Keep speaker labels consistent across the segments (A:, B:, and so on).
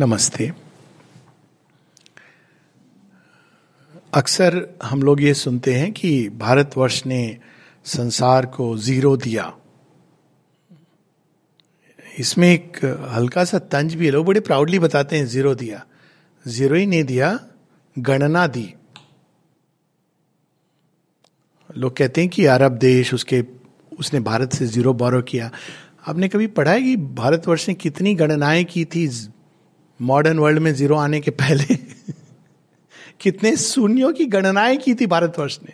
A: नमस्ते। अक्सर हम लोग ये सुनते हैं कि भारतवर्ष ने संसार को ज़ीरो दिया। इसमें एक हल्का सा तंज भी है, लोग बड़े प्राउडली बताते हैं, ज़ीरो दिया। ज़ीरो ही नहीं दिया, गणना दी। लोग कहते हैं कि अरब देश, उसके, उसने भारत से ज़ीरो बोरो किया। आपने कभी पढ़ा है कि भारतवर्ष ने कितनी गणनाएँ की थी? मॉडर्न वर्ल्ड में ज़ीरो आने के पहले कितने शून्यों की गणनाएँ की थी भारतवर्ष ने।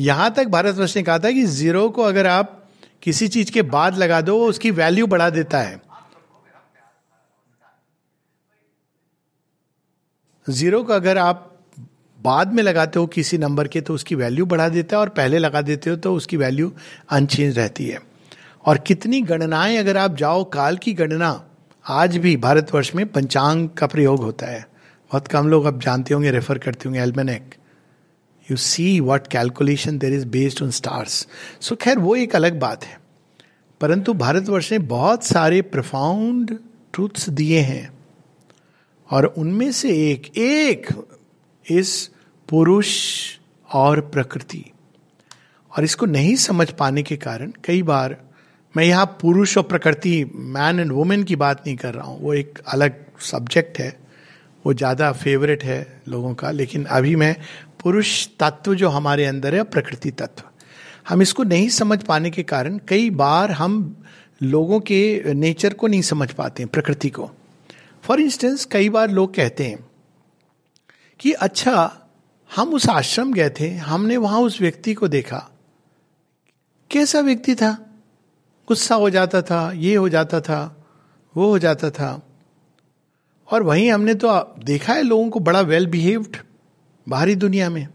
A: यहाँ तक भारतवर्ष ने कहा था कि ज़ीरो को अगर आप किसी चीज़ के बाद लगा दो उसकी वैल्यू बढ़ा देता है। ज़ीरो को अगर आप बाद में लगाते हो किसी नंबर के तो उसकी वैल्यू बढ़ा देता है, और पहले लगा देते हो तो उसकी वैल्यू अनचेंज रहती है। और कितनी गणनाएँ अगर आप जाओ, काल की गणना आज भी भारतवर्ष में पंचांग का प्रयोग होता है। बहुत कम लोग अब जानते होंगे रेफर करते होंगे almanac you see what calculation there is based on stars so खैर, वो एक अलग बात है। परंतु भारतवर्ष ने बहुत सारे प्रफाउंड ट्रूथ्स दिए हैं। और उनमें से एक एक इस पुरुष और प्रकृति। और इसको नहीं समझ पाने के कारण कई बार मैं यहाँ पुरुष और प्रकृति मैन एंड वुमेन की बात नहीं कर रहा हूँ। वो एक अलग सब्जेक्ट है। वो ज़्यादा फेवरेट है लोगों का। लेकिन अभी मैं पुरुष तत्व जो हमारे अंदर है, प्रकृति तत्व। हम इसको नहीं समझ पाने के कारण कई बार हम लोगों के नेचर को नहीं समझ पाते हैं, प्रकृति को। फॉर इंस्टेंस कई बार लोग कहते हैं कि अच्छा हम उस आश्रम गए थे, हमने वहाँ उस व्यक्ति को देखा। कैसा व्यक्ति था? गुस्सा हो जाता था, ये हो जाता था, वो हो जाता था। और वहीं हमने तो देखा है लोगों को बड़ा वेल बिहेव्ड बाहरी दुनिया में।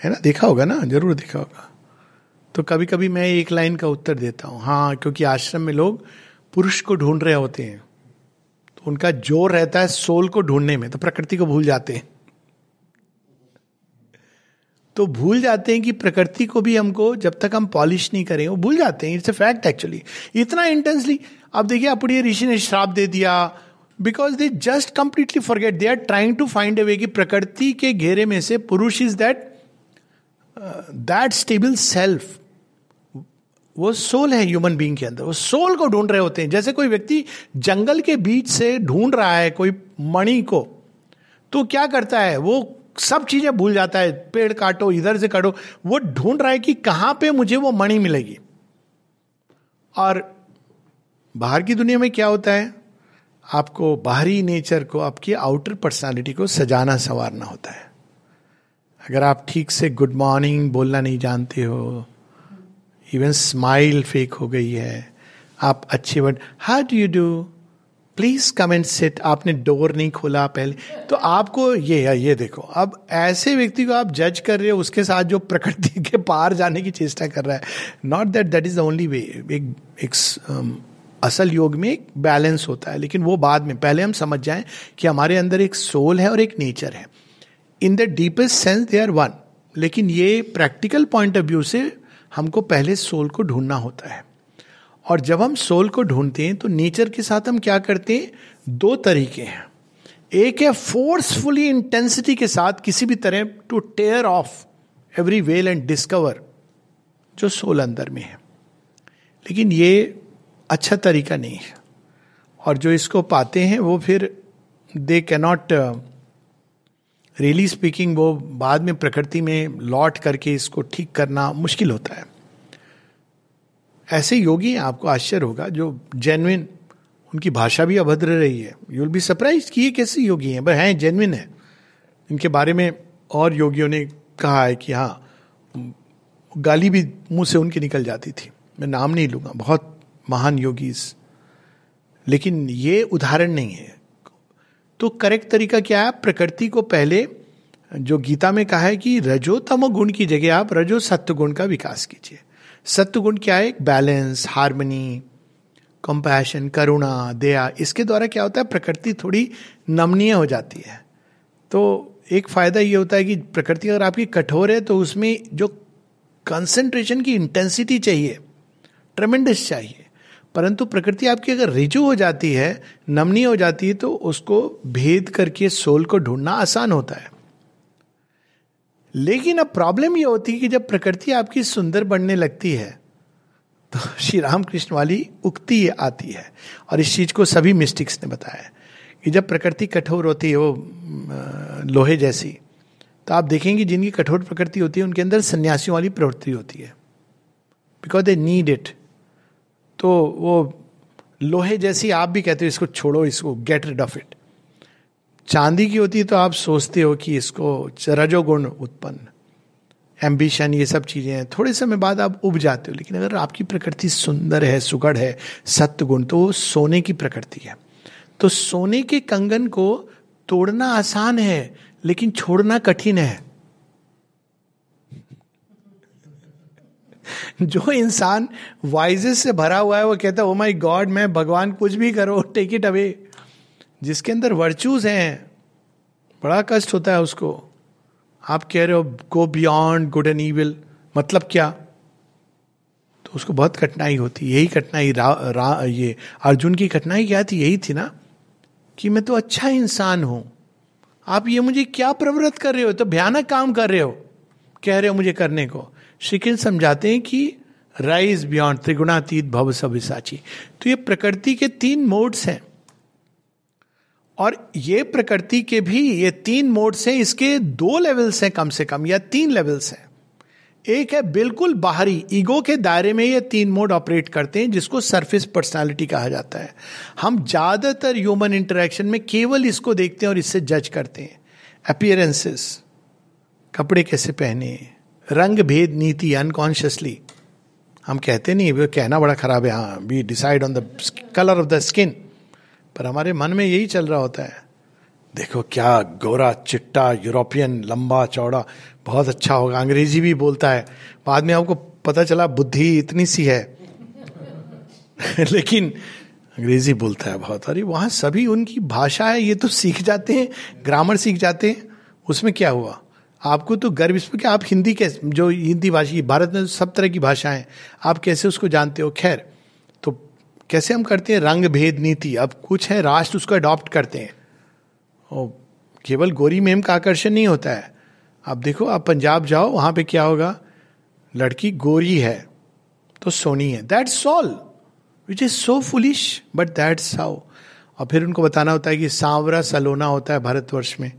A: है ना? देखा होगा ना? ज़रूर देखा होगा। तो कभी कभी मैं एक लाइन का उत्तर देता हूँ। हाँ क्योंकि आश्रम में लोग पुरुष को ढूंढ रहे होते हैं। तो उनका ज़ोर रहता है सोल को ढूँढने में तो प्रकृति को भूल जाते हैं। तो भूल जाते हैं कि प्रकृति को भी हमको जब तक हम पॉलिश नहीं करें, वो भूल जाते हैं। इट्स ए फैक्ट एक्चुअली इतना इंटेंसली अब देखिए अपनी ऋषि ने श्राप दे दिया because they just completely forget they are trying to find a way कि प्रकृति के घेरे में से पुरुष is that that stable self वो सोल है ह्यूमन बींग के अंदर। वो सोल को ढूंढ रहे होते हैं। जैसे कोई व्यक्ति जंगल के बीच से ढूंढ रहा है, कोई मणि को तो क्या करता है? वो सब चीज़ें भूल जाता है, पेड़ काटो, इधर से काटो। वो ढूंढ रहा है कि कहाँ पे मुझे वो मणि मिलेगी। और बाहर की दुनिया में क्या होता है? आपको बाहरी नेचर को, आपकी आउटर पर्सनालिटी को सजाना, संवारना होता है। अगर आप ठीक से गुड मॉर्निंग बोलना नहीं जानते हो इवन स्माइल फेक हो गई है, आप अच्छे word how do you do please come and sit आपने डोर नहीं खोला पहले। तो आपको ये है ये देखो। अब ऐसे व्यक्ति को आप जज कर रहे हो उसके साथ जो प्रकृति के पार जाने की चेष्टा कर रहा है। Not that that is the only way एक, एक um, असल योग में एक बैलेंस होता है। लेकिन वो बाद में पहले हम समझ जाएँ कि हमारे अंदर एक सोल है और एक नेचर है। In the deepest sense they are one लेकिन ये प्रैक्टिकल पॉइंट ऑफ़ व्यू से हमको पहले सोल को ढूंढना होता है। और जब हम सोल को ढूंढते हैं तो नेचर के साथ हम क्या करते हैं? दो तरीके हैं। एक है फोर्सफुली इंटेंसिटी के साथ किसी भी तरह to tear off every veil and discover जो सोल अंदर में है। लेकिन ये अच्छा तरीका नहीं है। और जो इसको पाते हैं, वो फिर दे कैनॉट रियली स्पीकिंग वो बाद में प्रकृति में लौट करके इसको ठीक करना मुश्किल होता है। ऐसे योगी आपको आश्चर्य होगा जो जेनविन उनकी भाषा भी अभद्र रही है। यू विल बी सरप्राइज़ कि ये कैसे योगी हैं, पर हैं जेनविन है। इनके बारे में और योगियों ने कहा है कि हाँ गाली भी मुँह से उनकी निकल जाती थी। मैं नाम नहीं लूँगा, बहुत महान योगीज लेकिन ये उदाहरण नहीं है। तो करेक्ट तरीका क्या है? प्रकृति को पहले, जो गीता में कहा है कि रजो तमो गुण की जगह आप रजो सत्य गुण का विकास कीजिए। सत्य गुण क्या है? बैलेंस, हारमोनी, कंपैशन, करुणा, दया। इसके द्वारा क्या होता है? प्रकृति थोड़ी नमनीय हो जाती है। तो एक फ़ायदा ये होता है कि प्रकृति अगर आपकी कठोर है तो उसमें जो कंसेंट्रेशन की इंटेंसिटी चाहिए ट्रमेंडस चाहिए। परंतु प्रकृति आपकी अगर रिजु हो जाती है नमनी हो जाती है तो उसको भेद करके सोल को ढूंढना आसान होता है। लेकिन अब प्रॉब्लम ये होती है कि जब प्रकृति आपकी सुंदर बनने लगती है तो श्री रामकृष्ण वाली उक्ति आती है। और इस चीज़ को सभी मिस्टिक्स ने बताया कि जब प्रकृति कठोर होती है, वो लोहे जैसी तो आप देखेंगे जिनकी कठोर प्रकृति होती है, उनके अंदर सन्यासियों वाली प्रवृत्ति होती है। बिकॉज़ दे नीड इट तो वो लोहे जैसी आप भी कहते हो, इसको छोड़ो, इसको गेट रिड ऑफ़ इट चांदी की होती है तो आप सोचते हो कि इसको रजोगुण उत्पन्न एम्बिशन ये सब चीज़ें हैं। थोड़े समय बाद आप उब जाते हो, लेकिन अगर आपकी प्रकृति सुंदर है, सुगढ़ है सत्य गुण तो वो सोने की प्रकृति है। तो सोने के कंगन को तोड़ना आसान है, लेकिन छोड़ना कठिन है। जो इंसान वाइजेस से भरा हुआ है, वो कहता है ओ माय गॉड मैं भगवान कुछ भी करो टेक इट अवे जिसके अंदर वर्चूज हैं बड़ा कष्ट होता है उसको। आप कह रहे हो go beyond good and evil मतलब क्या? तो उसको बहुत कठिनाई होती यही कठिनाई रा, रा ये अर्जुन की कठिनाई क्या थी? यही थी ना कि मैं तो अच्छा इंसान हूँ। आप ये मुझे क्या प्रवृत्त कर रहे हो? तो भयानक काम कर रहे हो कह रहे हो मुझे करने को। श्रीकृष्ण समझाते हैं कि राइज बियॉन्ड त्रिगुणातीत भव सविसाची। तो ये प्रकृति के तीन मोड्स हैं। और ये प्रकृति के भी ये तीन मोड्स हैं इसके दो लेवल्स हैं कम से कम, या तीन लेवल्स हैं। एक है बिल्कुल बाहरी ईगो के दायरे में ये तीन मोड ऑपरेट करते हैं, जिसको सरफेस पर्सनालिटी कहा जाता है। हम ज़्यादातर ह्यूमन इंटरेक्शन में केवल इसको देखते हैं और इससे जज करते हैं। अपियरेंसेस कपड़े कैसे पहने, रंग भेद नीति अनकॉन्शियसली हम कहते नहीं, वो कहना बड़ा खराब है हाँ we decide on the colour of the skin पर हमारे मन में यही चल रहा होता है। देखो क्या गोरा, चिट्टा, यूरोपियन, लंबा, चौड़ा, बहुत अच्छा होगा। अंग्रेज़ी भी बोलता है। बाद में आपको पता चला बुद्धि इतनी सी है। लेकिन अंग्रेज़ी बोलता है बहुत। अरे वहाँ सभी उनकी भाषा है, ये तो सीख जाते हैं, ग्रामर सीख जाते हैं। उसमें क्या हुआ? आपको तो गर्व इसमें कि आप हिंदी कैसे, जो हिंदी भाषा, भारत में सब तरह की भाषाएँ आप कैसे उसको जानते हो? खैर कैसे हम करते हैं? रंग भेद नीति। अब कुछ है, राष्ट्र उसको अडॉप्ट करते हैं। और केवल गोरी मेम का आकर्षण नहीं होता है। आप देखो, आप पंजाब जाओ, वहाँ पे क्या होगा? लड़की गोरी है तो सोनी है। That's all which is so foolish but that's how और फिर उनको बताना होता है कि सांवरा सलोना होता है भारतवर्ष में।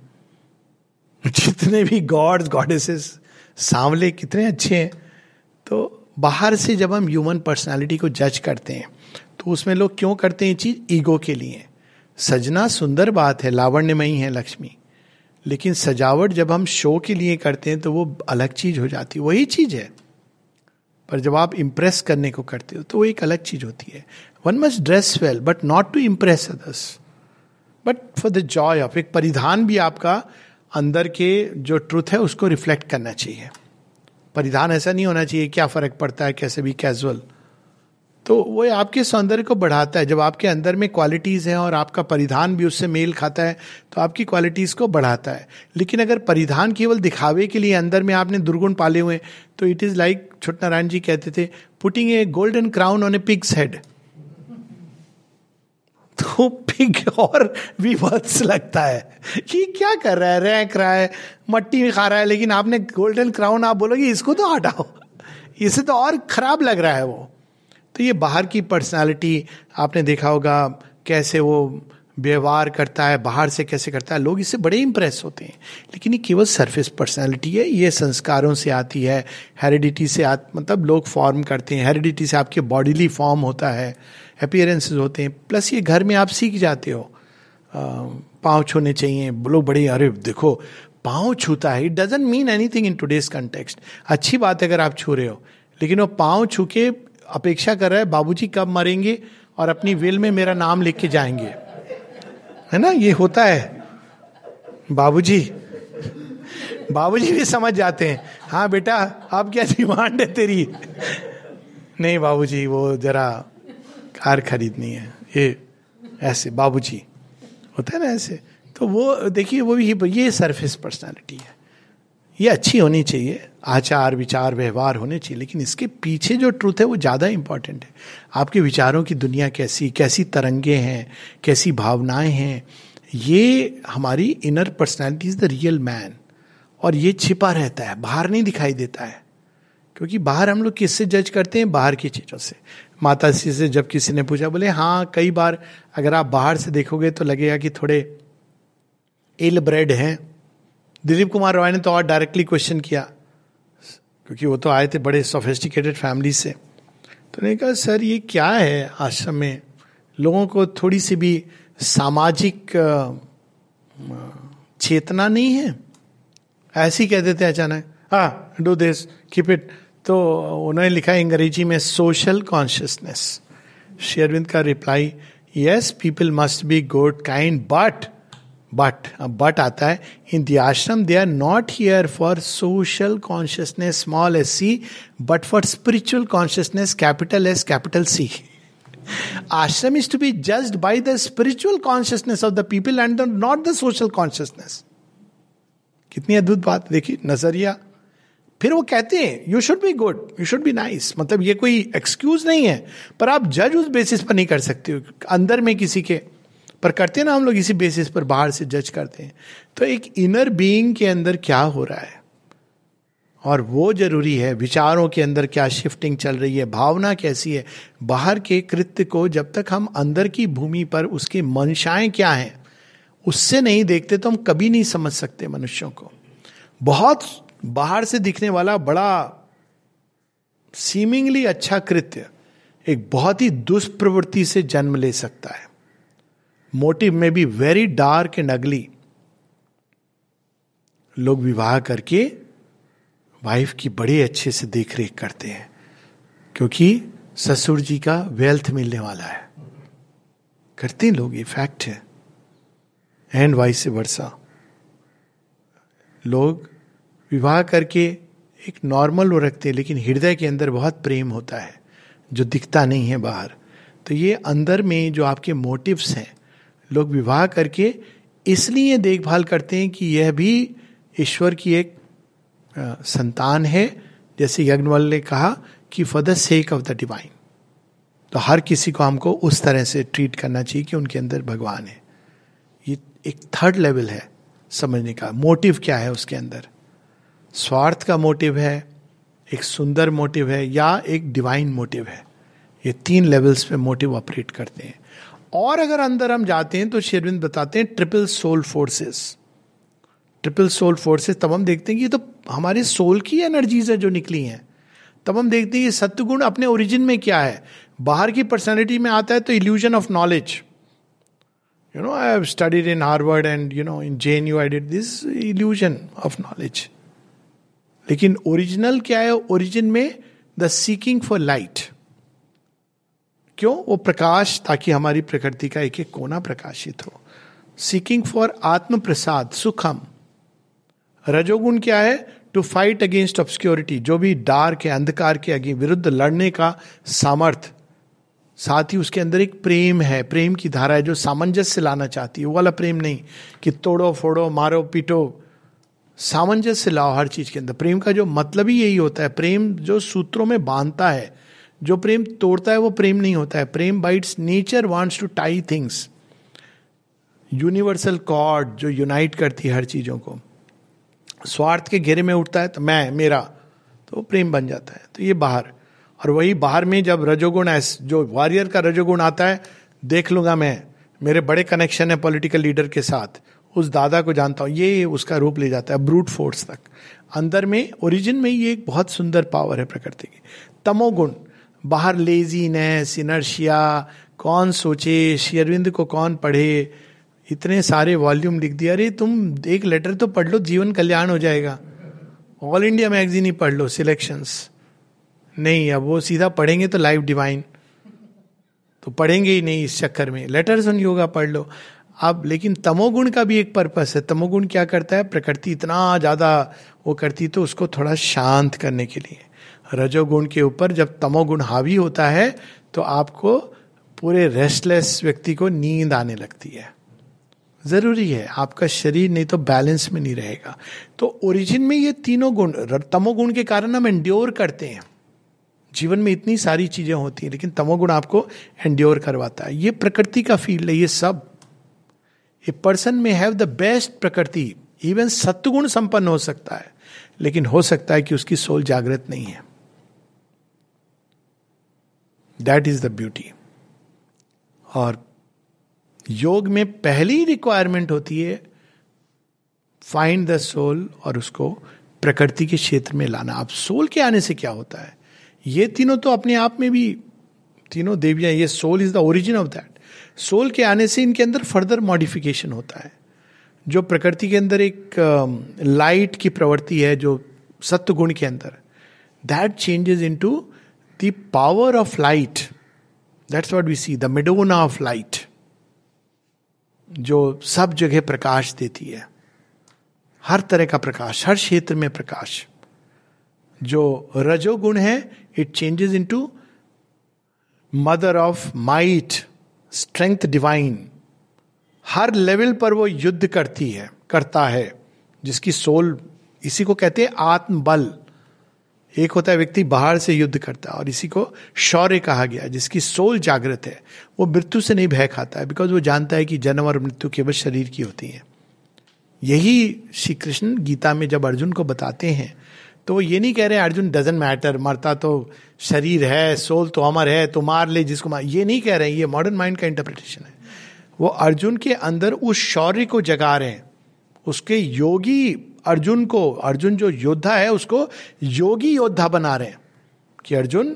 A: जितने भी गॉड्स गॉडेसेस सांवले कितने अच्छे हैं। तो बाहर से जब हम ह्यूमन पर्सनालिटी को जज करते हैं तो उसमें लोग क्यों करते हैं ये चीज़? ईगो के लिए। सजना सुंदर बात है, लावण्यमयी है लक्ष्मी। लेकिन सजावट जब हम शो के लिए करते हैं तो वो अलग चीज़ हो जाती है। वही चीज़ है। पर जब आप इम्प्रेस करने को करते हो तो वो एक अलग चीज़ होती है। One must dress well but not to impress others but for the joy of एक परिधान भी आपका अंदर के जो ट्रुथ है उसको रिफ्लेक्ट करना चाहिए। परिधान ऐसा नहीं होना चाहिए, क्या फ़र्क पड़ता है, कैसे भी कैजुअल तो वो आपके सौंदर्य को बढ़ाता है। जब आपके अंदर में क्वालिटीज हैं और आपका परिधान भी उससे मेल खाता है तो आपकी क्वालिटीज को बढ़ाता है। लेकिन अगर परिधान केवल दिखावे के लिए अंदर में आपने दुर्गुण पाले हुए तो इट इज़ लाइक छोट नारायण जी कहते थे putting a golden crown on a pig's head तो पिग और भी बहुत लगता है। कि क्या कर रहा है? रैंक रहा है, मट्टी में खा रहा है, लेकिन आपने गोल्डन क्राउन आप बोलोगे, इसको तो हटाओ। इसे तो और खराब लग रहा है वो। तो ये बाहर की पर्सनालिटी आपने देखा होगा, कैसे वो व्यवहार करता है, बाहर से कैसे करता है, लोग इससे बड़े इंप्रेस होते हैं। लेकिन ये केवल सरफेस पर्सनालिटी है, ये संस्कारों से आती है हेरिडिटी से आ मतलब लोग फॉर्म करते हैं हेरिडिटी से आपके बॉडीली फॉर्म होता है अपियरेंसेज होते हैं प्लस ये घर में आप सीख जाते हो। पाँव छूने चाहिए लोग बड़े, अरे, देखो, पाँव छूता है it doesn't mean anything in today's context अच्छी बात है अगर आप छू रहे हो, लेकिन वो पाँव छू के अपेक्षा कर रहा है, बाबूजी कब मरेंगे और अपनी विल में मेरा नाम लिख के जाएँगे। है ना? ये होता है। बाबूजी बाबूजी भी समझ जाते हैं। हाँ बेटा, अब क्या डिमांड है तेरी? नहीं बाबूजी, वो जरा कार खरीदनी है। ये ऐसे, बाबूजी, होता है ना ऐसे? तो वो, देखिए, वो भी ये सरफेस पर्सनालिटी है। ये अच्छी होनी चाहिए। आचार, विचार, व्यवहार होने चाहिए, लेकिन इसके पीछे जो ट्रूथ है वो ज़्यादा इंपॉर्टेंट है। आपके विचारों की दुनिया कैसी कैसी तरंगे हैं, कैसी भावनाएँ हैं, ये हमारी inner personality is the real man और ये छिपा रहता है, बाहर नहीं दिखाई देता है। क्योंकि बाहर हम लोग किससे जज करते हैं? बाहर की चीज़ों से। माता जी से जब किसी ने पूछा, बोले हाँ कई बार अगर आप बाहर से देखोगे तो लगेगा कि थोड़े इल ब्रेड हैं। दिलीप कुमार रॉय ने तो और डायरेक्टली क्वेश्चन किया, क्योंकि वो तो आए थे बड़े सोफेस्टिकेटेड फैमिली से। तो ने कहा, सर, ये क्या है आश्रम में? लोगों को थोड़ी सी भी सामाजिक चेतना नहीं है? ऐसे ही कह देते अचानक। हाँ डू दिस कीप इट तो उन्होंने लिखा अंग्रेज़ी में सोशल कॉन्शियसनेस शेयरविंद का reply yes people must be good kind but but but आता है in the ashram they are not here for social consciousness small S C but for spiritual consciousness capital S capital C ashram is to be judged by the spiritual consciousness of the people and not the social consciousness कितनी अद्भुत बात, देखिए, नज़रिया। फिर वो कहते हैं you should be good you should be nice मतलब ये कोई एक्सक्यूज नहीं है, पर आप जज उस बेसिस पर नहीं कर सकते हो, अंदर में किसी के। पर करते ना, हम लोग इसी बेसिस पर बाहर से जज करते हैं। तो एक इनर बीइंग के अंदर क्या हो रहा है? और वो ज़रूरी है, विचारों के अंदर क्या शिफ्टिंग चल रही है, भावना कैसी है? बाहर के कृत्य को जब तक हम अंदर की भूमि पर उसकी मंशाएँ क्या हैं, उससे नहीं देखते तो हम कभी नहीं समझ सकते मनुष्यों को। बहुत बाहर से दिखने वाला बड़ा सीमिंगली अच्छा कृत्य एक बहुत ही दुष्प्रवृत्ति से जन्म ले सकता है। मोटिव में भी वेरी डार्क एंड अगली लोग विवाह करके वाइफ की बड़े अच्छे से देख रेख करते हैं, क्योंकि ससुर जी का वेल्थ मिलने वाला है। करते हैं लोग, ये फैक्ट है। एंड वाइस से वर्षा लोग विवाह करके एक नॉर्मल वो रखते हैं, लेकिन हृदय के अंदर बहुत प्रेम होता है, जो दिखता नहीं है बाहर। तो ये अंदर में जो आपके मोटिव्स हैं लोग विवाह करके इसलिए देखभाल करते हैं कि यह भी ईश्वर की एक संतान है। जैसे यज्ञवल ने कहा कि for the sake of the divine तो हर किसी को हमको उस तरह से ट्रीट करना चाहिए कि उनके अंदर भगवान है। ये एक थर्ड लेवल है समझने का। मोटिव क्या है उसके अंदर? स्वार्थ का मोटिव है, एक सुंदर मोटिव है या एक डिवाइन मोटिव है। ये तीन लेवल्स पे मोटिव ऑपरेट करते हैं। और अगर अंदर हम जाते हैं तो शेरविंद बताते हैं triple soul forces triple soul forces तब हम देखते हैं कि ये तो हमारे सोल की एनर्जीज है जो निकली हैं। तब हम देखते हैं ये सत्य अपने ओरिजिन में क्या है। बाहर की पर्सनैलिटी में आता है तो illusion of knowledge you know I have studied in Harvard and you know in J N U I did this illusion of knowledge लेकिन ओरिजिनल क्या है? ओरिजिन में द सीकिंग फॉर लाइट क्यों? वो प्रकाश, ताकि हमारी प्रकृति का एक एक कोना प्रकाशित हो। सीकिंग फॉर आत्म प्रसाद सुखम। रजोगुण क्या है? टू फाइट अगेंस्ट ऑब्सक्योरिटी जो भी डार्क है अंधकार के आगे विरुद्ध लड़ने का सामर्थ। साथ ही उसके अंदर एक प्रेम है। प्रेम की धारा है जो सामंजस्य लाना चाहती है। वो वाला प्रेम नहीं कि तोड़ो, फोड़ो, मारो, पीटो। सामंजस्य लाओ हर चीज़ के अंदर। प्रेम का जो मतलब ही यही होता है। प्रेम जो सूत्रों में बांधता है। जो प्रेम तोड़ता है वो प्रेम नहीं होता है। प्रेम bites nature wants to tie things universal cord जो यूनाइट करती है हर चीज़ों को। स्वार्थ के घेरे में उठता है तो मैं, मेरा तो प्रेम बन जाता है। तो ये बाहर। और वही बाहर में जब रजोगुण जो वॉरियर का रजोगुण आता है, देख लूँगा मैं, मेरे बड़े कनेक्शन है पॉलिटिकल लीडर के साथ। उस दादा को जानता हूँ, ये उसका रूप ले जाता है ब्रूट फोर्स तक। अंदर में ओरिजिन में ये एक बहुत सुंदर पावर है प्रकृति की। तमोगुण। बाहर लेजीनेस इनर्शिया कौन सोचे शेरविंद को कौन पढ़े? इतने सारे वॉल्यूम लिख दिया अरे, तुम एक लेटर तो पढ़ लो, जीवन कल्याण हो जाएगा। ऑल इंडिया मैगजीन ही पढ़ लो सिलेक्शंस नहीं, अब वो सीधा पढ़ेंगे तो लाइव डिवाइन तो पढ़ेंगे ही नहीं इस चक्कर में। लेटर्स ऑन योगा पढ़ लो। अब, लेकिन तमोगुण का भी एक पर्पस है। तमोगुण क्या करता है? प्रकृति इतना ज़्यादा वो करती तो उसको थोड़ा शांत करने के लिए। रजोगुण के ऊपर जब तमोगुण हावी होता है तो आपको पूरे रेस्टलेस व्यक्ति को नींद आने लगती है। ज़रूरी है, आपका शरीर नहीं तो बैलेंस में नहीं रहेगा। तो ओरिजिन में ये तीनों गुण तमोगुण के कारण हम एंड्योर करते हैं। जीवन में इतनी सारी चीज़ें होती हैं, लेकिन तमोगुण आपको एंड्योर करवाता है। ये प्रकृति का फ़ील्ड है, ये सब। ए पर्सन में हैव द बेस्ट प्रकृति। इवन सत्गुण संपन्न हो सकता है, लेकिन हो सकता है कि उसकी सोल जागृत नहीं है। दैट इज़ द ब्यूटी और योग में पहली रिक्वायरमेंट होती है फाइंड द सोल और उसको प्रकृति के क्षेत्र में लाना। अब सोल के आने से क्या होता है? ये तीनों तो अपने आप में भी तीनों देवियाँ ये soul is the origin of that soul के आने से इनके अंदर फर्दर मॉडिफिकेशन होता है। जो प्रकृति के अंदर एक लाइट um, की प्रवृत्ति है जो सत्य गुण के अंदर that changes into the power of light that's what we see the Madonna of light जो सब जगह प्रकाश देती है। हर तरह का प्रकाश, हर क्षेत्र में प्रकाश। जो रजोगुण है it changes into mother of might strength divine her level पर वो युद्ध करती है, करता है, जिसकी सोल इसी को कहते हैं आत्मबल। एक होता है व्यक्ति बाहर से युद्ध करता है और इसी को शौर्य कहा गया जिसकी सोल जागृत है। वो मृत्यु से नहीं भय खाता है बिकॉज़ वो जानता है कि जन्म और मृत्यु केवल शरीर की होती है। यही श्री कृष्ण गीता में जब अर्जुन को बताते हैं तो वो ये नहीं कह रहे अर्जुन डजेंट मैटर मरता तो शरीर है, सोल तो अमर है तो मार ले जिसको मार ये नहीं कह रहे हैं, ये मॉडर्न माइंड का इंटरप्रिटेशन है। वो अर्जुन के अंदर उस शौर्य को जगा रहे हैं, उसके योगी अर्जुन को, अर्जुन जो योद्धा है, उसको योगी योद्धा बना रहे हैं कि अर्जुन,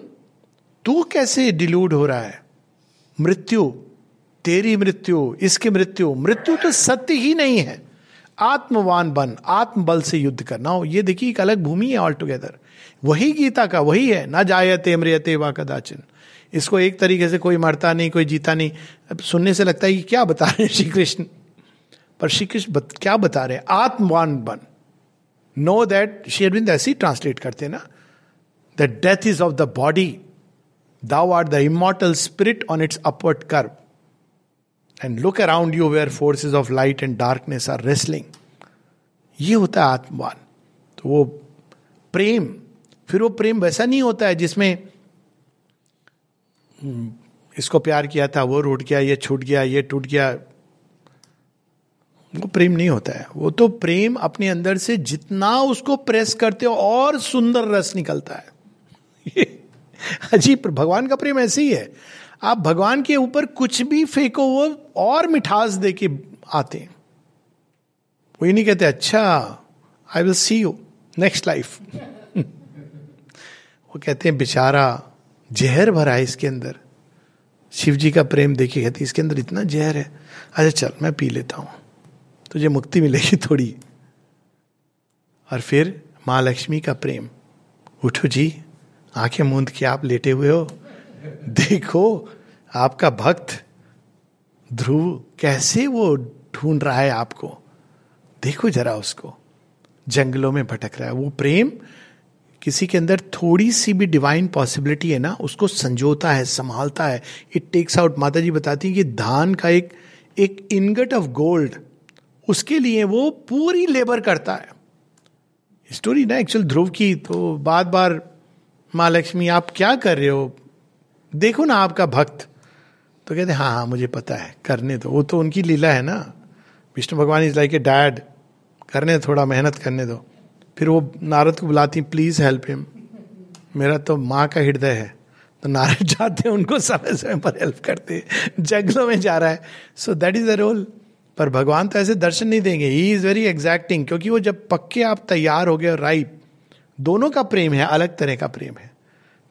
A: तू कैसे डिलूड हो रहा है? मृत्यु, तेरी मृत्यु, इसकी मृत्यु मृत्यु तो सत्य ही नहीं है। आत्मवान बन, आत्मबल से युद्ध करना हो ये देखिए, एक अलग भूमि है ऑल टुगेदर वही गीता का, वही है, ना जायते मृयते वा कदाचिन। इसको एक तरीके से कोई मरता नहीं, कोई जीता नहीं। अब सुनने से लगता है कि क्या बता रहे हैं श्री कृष्ण? पर श्री कृष्ण क्या बता रहे हैं? आत्मवान बन। नो दैट शेरविंद ऐसी ट्रांसलेट करते ना? The death is of the body thou art the immortal spirit on its upward curve and look around you where forces of light and darkness are wrestling ये होता है आत्मवान। तो वो प्रेम फिर वो प्रेम वैसा नहीं होता है जिसमें हम्म, इसको प्यार किया था वो रूट गया ये छूट गया ये टूट गया वो प्रेम नहीं होता है। वो तो प्रेम अपने अंदर से जितना उसको प्रेस करते हो और सुंदर रस निकलता है। अजीब भगवान का प्रेम ऐसे ही है। आप भगवान के ऊपर कुछ भी फेंको, वो और मिठास दे के आते वो ये नहीं कहते अच्छा I will see you next life वो कहते हैं, बेचारा, जहर भरा है इसके अंदर। शिव जी का प्रेम देखिए कहते इसके अंदर इतना जहर है। अच्छा चल, मैं पी लेता हूँ। तुझे मुक्ति मिलेगी थोड़ी। और फिर माँ लक्ष्मी का प्रेम। उठो जी, आँखें मूंद के आप लेटे हुए हो। देखो, आपका भक्त ध्रुव कैसे वो ढूंढ रहा है आपको? देखो जरा उसको। जंगलों में भटक रहा है। वो प्रेम किसी के अंदर थोड़ी सी भी डिवाइन पॉसिबिलिटी है ना, उसको संजोता है, संभालता है। इट टेक्स आउट माता जी बताती हैं कि धान का एक एक इनगट ऑफ़ गोल्ड उसके लिए वो पूरी लेबर करता है। स्टोरी ना एक्चुअल ध्रुव की तो बार बार, माँ लक्ष्मी, आप क्या कर रहे हो? देखो ना आपका भक्त। तो कहते हाँ हाँ मुझे पता है, करने दो। वो तो उनकी लीला है ना। विष्णु भगवान इज़ लाइक ए डैड करने थोड़ा मेहनत करने दो। फिर वो नारद को बुलाती प्लीज़ हेल्प हिम मेरा तो माँ का हृदय है। तो नारद जाते हैं, उनको समय समय पर हेल्प करते जंगलों में जा रहा है। So that is the role पर भगवान तो ऐसे दर्शन नहीं देंगे। ही इज़ वेरी एग्जैक्टिंग क्योंकि वो जब पक्के आप तैयार हो गए और राइप दोनों का प्रेम है, अलग तरह का प्रेम है।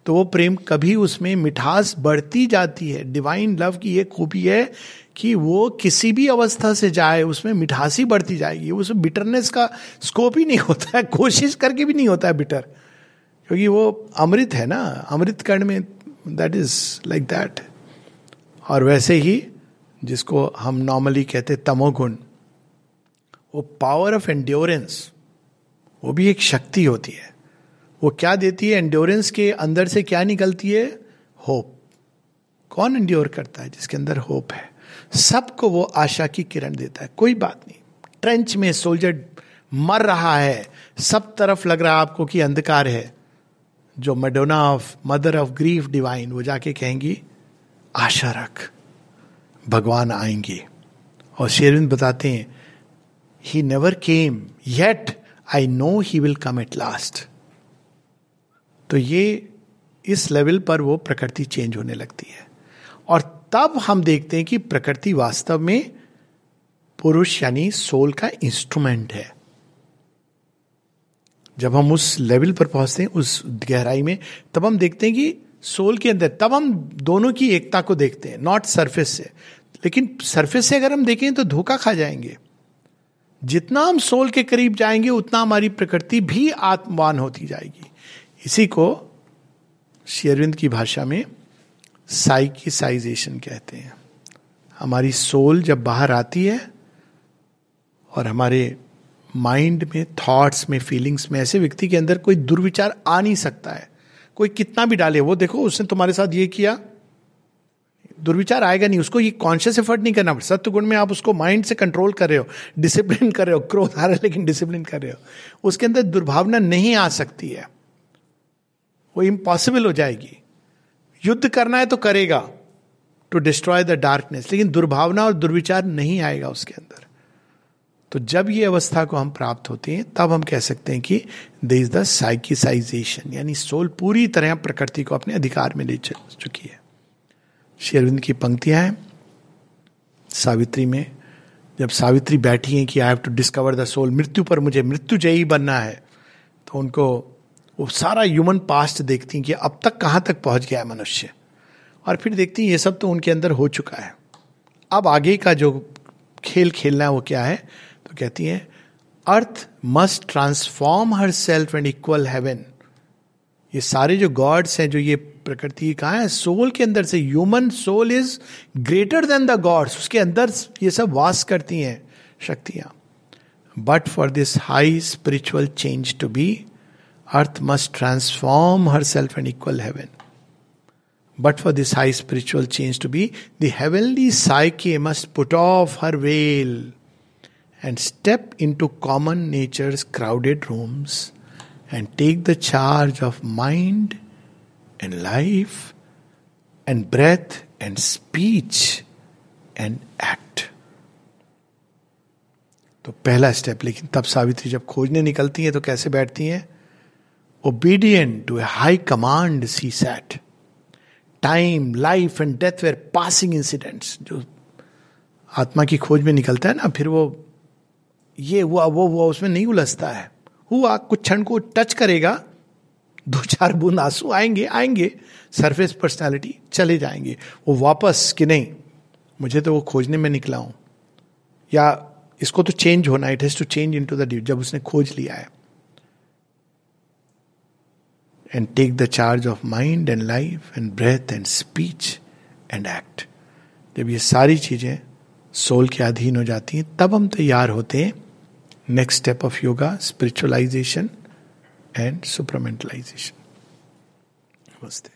A: तो वो प्रेम कभी उसमें मिठास बढ़ती जाती है। डिवाइन लव की ये खूबी है कि वो किसी भी अवस्था से जाए, उसमें मिठास ही बढ़ती जाएगी। उसमें बिटरनेस का स्कोप ही नहीं होता है, कोशिश करके भी नहीं होता है बिटर क्योंकि वो अमृत है ना, अमृत कर्ण में दैट इज़ लाइक दैट और वैसे ही जिसको हम नॉर्मली कहते तमोगुण, वो पावर ऑफ़ एंड्योरेंस वो भी एक शक्ति होती है। वो क्या देती है? एंड्योरेंस के अंदर से क्या निकलती है? होप कौन एंड्योर करता है जिसके अंदर होप है? सबको वो आशा की किरण देता है। कोई बात नहीं। ट्रेंच में सोल्जर मर रहा है। सब तरफ़ लग रहा है आपको कि अंधकार है। जो Madonna of mother of grief divine वो जाके कहेंगी, आशा रख। भगवान आएँगे। और शेरविंद बताते हैं ही never came yet I know he will come at last तो ये इस लेवल पर वो प्रकृति चेंज होने लगती है। और तब हम देखते हैं कि प्रकृति वास्तव में पुरुष यानी सोल का इंस्ट्रूमेंट है। जब हम उस लेवल पर पहुँचते हैं, उस गहराई में, तब हम देखते हैं कि सोल के अंदर, तब हम दोनों की एकता को देखते हैं नॉट सरफेस से। लेकिन सरफेस से अगर हम देखें तो धोखा खा जाएँगे। जितना हम सोल के करीब जाएँगे, उतना हमारी प्रकृति भी आत्मवान होती जाएगी। इसी को शेरविंद की भाषा में साइकिसाइजेशन कहते हैं। हमारी सोल जब बाहर आती है और हमारे माइंड में थॉट्स में फीलिंग्स में ऐसे व्यक्ति के अंदर कोई दुर्विचार आ नहीं सकता है। कोई कितना भी डाले, वो देखो, उसने तुम्हारे साथ ये किया दुर्विचार आएगा नहीं, उसको ये कॉन्शियस एफर्ट नहीं करना पड़ता सत्य गुण में आप उसको माइंड से कंट्रोल कर रहे हो डिसिप्लिन कर रहे हो, क्रोध आ रहा है, लेकिन डिसिप्लिन कर रहे हो, उसके अंदर दुर्भावना नहीं आ सकती है। वो इम्पॉसिबल हो जाएगी। युद्ध करना है तो करेगा टू डिस्ट्रॉय द डार्कनेस लेकिन दुर्भावना और दुर्विचार नहीं आएगा उसके अंदर। तो जब ये अवस्था को हम प्राप्त होते हैं, तब हम कह सकते हैं कि दे इज़ द साइकिसाइजेशन यानी सोल पूरी तरह प्रकृति को अपने अधिकार में ले चुकी है। शेरविंद की पंक्तियाँ हैं। सावित्री में, जब सावित्री बैठी हैं कि I have to discover the soul मृत्यु पर मुझे मृत्यु जयी बनना है तो उनको वो सारा ह्यूमन पास्ट देखती हैं कि अब तक कहाँ तक पहुँच गया है मनुष्य। और फिर देखती हैं, ये सब तो उनके अंदर हो चुका है। अब आगे का जो खेल खेलना है वो क्या है? तो कहती हैं earth must transform her self and equal heaven ये सारे जो गॉड्स हैं, जो ये प्रकृति कहा है सोल के अंदर से human soul is greater than the gods उसके अंदर ये सब वास करती हैं शक्तियाँ। But for this high spiritual change to be earth must transform her self and equal heaven but for this high spiritual change to be the psyche must put off her veil and step into common nature crowded rooms and take the charge of mind and life and breath and speech and act. तो पहला step लेकिन तब सावित्री जब खोजने निकलती है तो कैसे बैठती हैं? Obedient to a high command she sat time life and death were passing incidents जो आत्मा की खोज में निकलता है ना, फिर वो, ये हुआ, वो हुआ, उसमें नहीं उलझता है। हुआ, कुछ क्षण को टच करेगा दो चार बूंद आँसू आएँगे आएँगे सरफेस पर्सनालिटी चले जाएँगे। वो वापस कि नहीं, मुझे तो वो खोजने में निकला हूँ। या इसको तो चेंज होना it has to change into the deep जब उसने खोज लिया है। And take the charge of mind and life and breath and speech and act जब ये सारी चीज़ें सोल के अधीन हो जाती हैं, तब हम तैयार होते हैं। Next step of yoga spiritualization and supramentalization. Namaste.